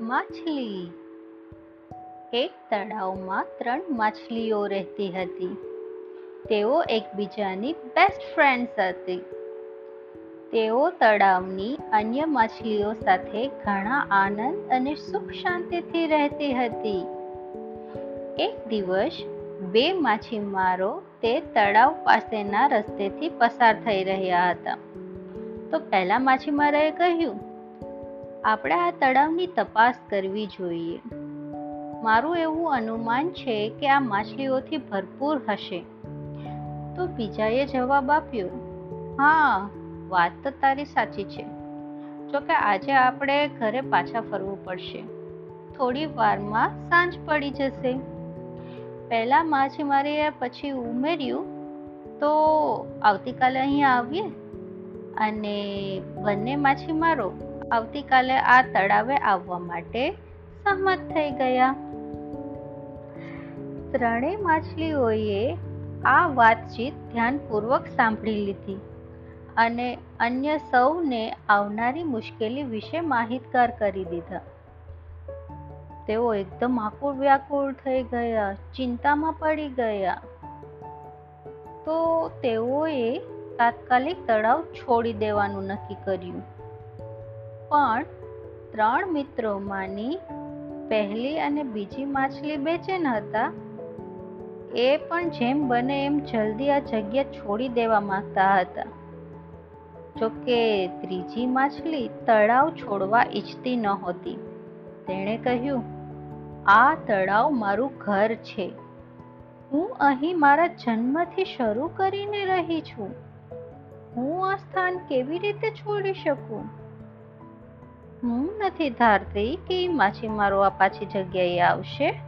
માછલી. એક તળાવમાં ત્રણ માછલીઓ રહેતી હતી. તેઓ એકબીજાની બેસ્ટ ફ્રેન્ડ્સ હતી. તેઓ તળાવની અન્ય માછલીઓ સાથે ઘણા આનંદ અને સુખ શાંતિથી રહેતી હતી. એક દિવસ, બે માછીમારો તે તળાવ પાસેના રસ્તેથી પસાર થઈ રહ્યા હતા. તો પહેલા માછીમારાએ કહ્યું આપણે આ તળાવની તપાસ કરવી જોઈએ. મારું એવું અનુમાન છે કે આ માછલીઓથી ભરપૂર હશે. તો બીજાએ જવાબ આપ્યો, હા, વાત તો તારી સાચી છે. જોકે આજે આપણે ઘરે પાછા ફરવું પડશે. થોડી વારમાં સાંજ પડી જશે. પહેલાં માછીમારીએ પછી ઉમેર્યું, તો આવતીકાલે અહીંયા આવીએ અને બંને માછીમારો આવતીકાલે આ તળાવે આવવા માટે સહમત થઈ ગયા. ત્રણેય માછલીઓએ આ વાતચીત ધ્યાનપૂર્વક સાંભળી લીધી અને અન્ય સૌને આવનારી મુશ્કેલી વિશે માહિતગાર કરી દીધા. તેઓ એકદમ આકુળ વ્યાકુળ થઈ ગયા, ચિંતામાં પડી ગયા. તો તેઓએ તાત્કાલિક તળાવ છોડી દેવાનું નક્કી કર્યું. પણ ત્રણ મિત્રોમાંની પહેલી અને બીજી માછલી બેચેન હતા. એ પણ જેમ બને એમ જલ્દી આ જગ્યા છોડી દેવા માંગતા હતા. જોકે ત્રીજી માછલી તળાવ છોડવા ઈચ્છતી નહોતી. તેણે કહ્યું, આ તળાવ મારું ઘર છે. હું અહીં મારા જન્મથી શરૂ કરીને રહી છું. હું આ સ્થાન કેવી રીતે છોડી શકું? હું નથી ધારતી કે માછીમારો આ પાછી જગ્યાએ આવશે.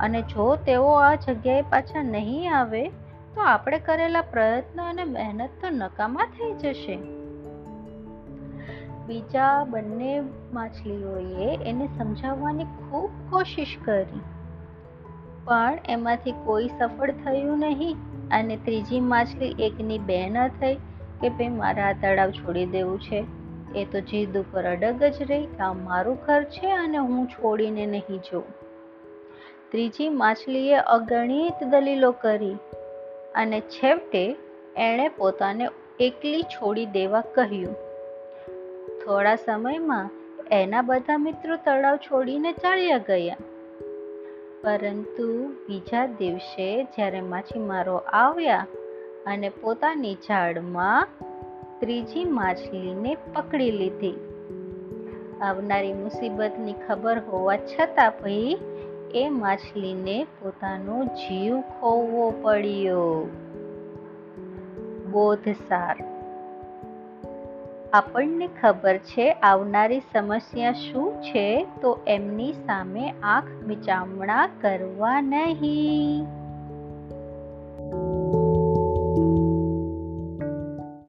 અને જો તેઓ આ જગ્યાએ પાછા નહીં આવે, તો આપણે કરેલા પ્રયત્ન અને મહેનત તો નકામા થઈ જશે. બીજા બંને માછલીઓએ એને સમજાવવાની ખૂબ કોશિશ કરી. પણ એમાંથી કોઈ સફળ થયું નહીં અને ત્રીજી માછલી એકની બે ન થઈ કે ભાઈ મારા આ તળાવ છોડી દેવું છે. એ તો જીદ ઉપર અડગ જ રહી, આ મારું ઘર છે અને હું છોડીને નહીં જોઉં. ત્રીજી માછલીએ અગણિત દલીલો કરી અને છેવટે એણે પોતાને એકલી છોડી દેવા કહ્યું. થોડા સમયમાં એના બધા મિત્રો તળાવ છોડીને ચાલ્યા ગયા. પરંતુ બીજા દિવસે જ્યારે માછીમારો આવ્યા અને પોતાની ઝાડમાં ત્રીજી માછલીને પકડી લીધી. આવનારી મુસીબતની ખબર હોવા છતાં ભાઈ એ માછલીને પોતાનો જીવ ખોવવો પડ્યો. બોધસાર. આપણને ખબર છે આવનારી સમસ્યા શું છે તો એમની સામે આંખ મિચામણા કરવા નહીં.